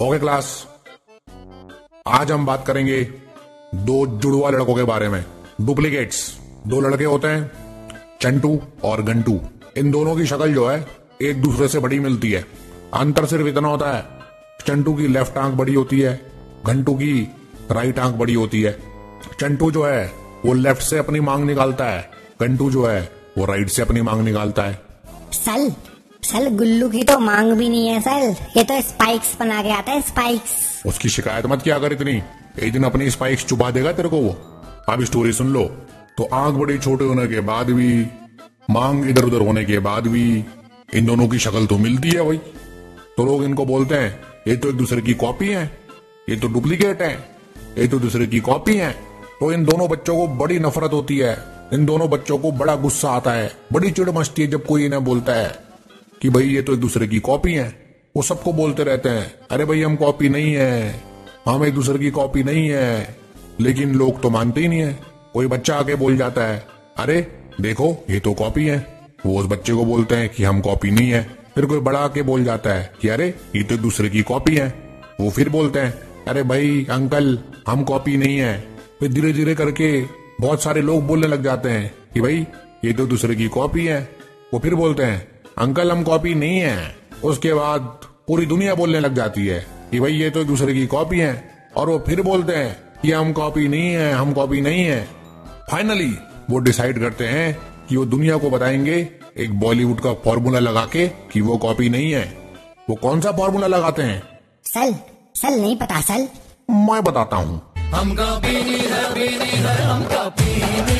Okay class आज हम बात करेंगे दो जुड़वा लड़कों के बारे में। डुप्लीकेट्स दो लड़के होते हैं, चंटू और गंटू इन दोनों की शक्ल जो है, एक दूसरे से बड़ी मिलती है। अंतर सिर्फ़ इतना होता है, चंटू की लेफ़्ट आँख बड़ी होती है, घंटू की राइट आँख बड़ी होती है। चंटू जो है, वो लेफ़्ट से अपनी मांग निकालता है, घंटू जो है, वो राइट से अपनी मांग निकालता है। सल सल गुल्लू की तो मांग भी नहीं है सर ये तो स्पाइक्स बना के आता है स्पाइक्स उसकी शिकायत मत किया कर इतनी। एक दिन अपनी स्पाइक्स चुपा देगा तेरे को वो। अब स्टोरी सुन लो। तो आँख बड़ी छोटे होने के बाद भी, मांग इधर उधर होने के बाद भी, इन दोनों की शक्ल तो मिलती है भाई। तो लोग इनको बोलते हैं, ये तो एक दूसरे की कॉपी है। ये तो डुप्लीकेट है। ये तो दूसरे की कॉपी है। तो इन दोनों बच्चों को बड़ी नफरत होती है। इन दोनों बच्चों को बड़ा गुस्सा आता है। बड़ी चिड़ मचती है जब कोई इन्हें बोलता है। कि भाई ये तो एक दूसरे की कॉपी है। वो सबको बोलते रहते हैं, अरे भाई हम कॉपी नहीं है। हम एक दूसरे की कॉपी नहीं है। लेकिन लोग तो मानते ही नहीं है। कोई बच्चा आके बोल जाता है, अरे, देखो, ये तो कॉपी है। वो उस बच्चे को बोलते हैं कि, हम कॉपी नहीं है। फिर कोई बड़ा आके बोल जाता है कि, अरे, ये तो दूसरे की कॉपी है। वो फिर बोलते हैं, अरे भाई, अंकल, हम कॉपी नहीं है। फिर धीरे धीरे करके बहुत सारे लोग बोलने लग जाते हैं कि, भाई, ये तो दूसरे की कॉपी है। वो फिर बोलते हैं अंकल हम कॉपी नहीं है। उसके बाद पूरी दुनिया बोलने लग जाती है कि भाई ये तो एक दूसरे की कॉपी है। और वो फिर बोलते हैं कि हम कॉपी नहीं है हम कॉपी नहीं है। फाइनली वो डिसाइड करते हैं कि वो दुनिया को बताएँगे एक बॉलीवुड का फॉर्मूला लगा के कि वो कॉपी नहीं है। वो कौन सा फॉर्मूला लगाते हैं? सल सल नहीं पता सल। मैं बताता हूँ। हम कभी नहीं है, नहीं है, हम कभी नहीं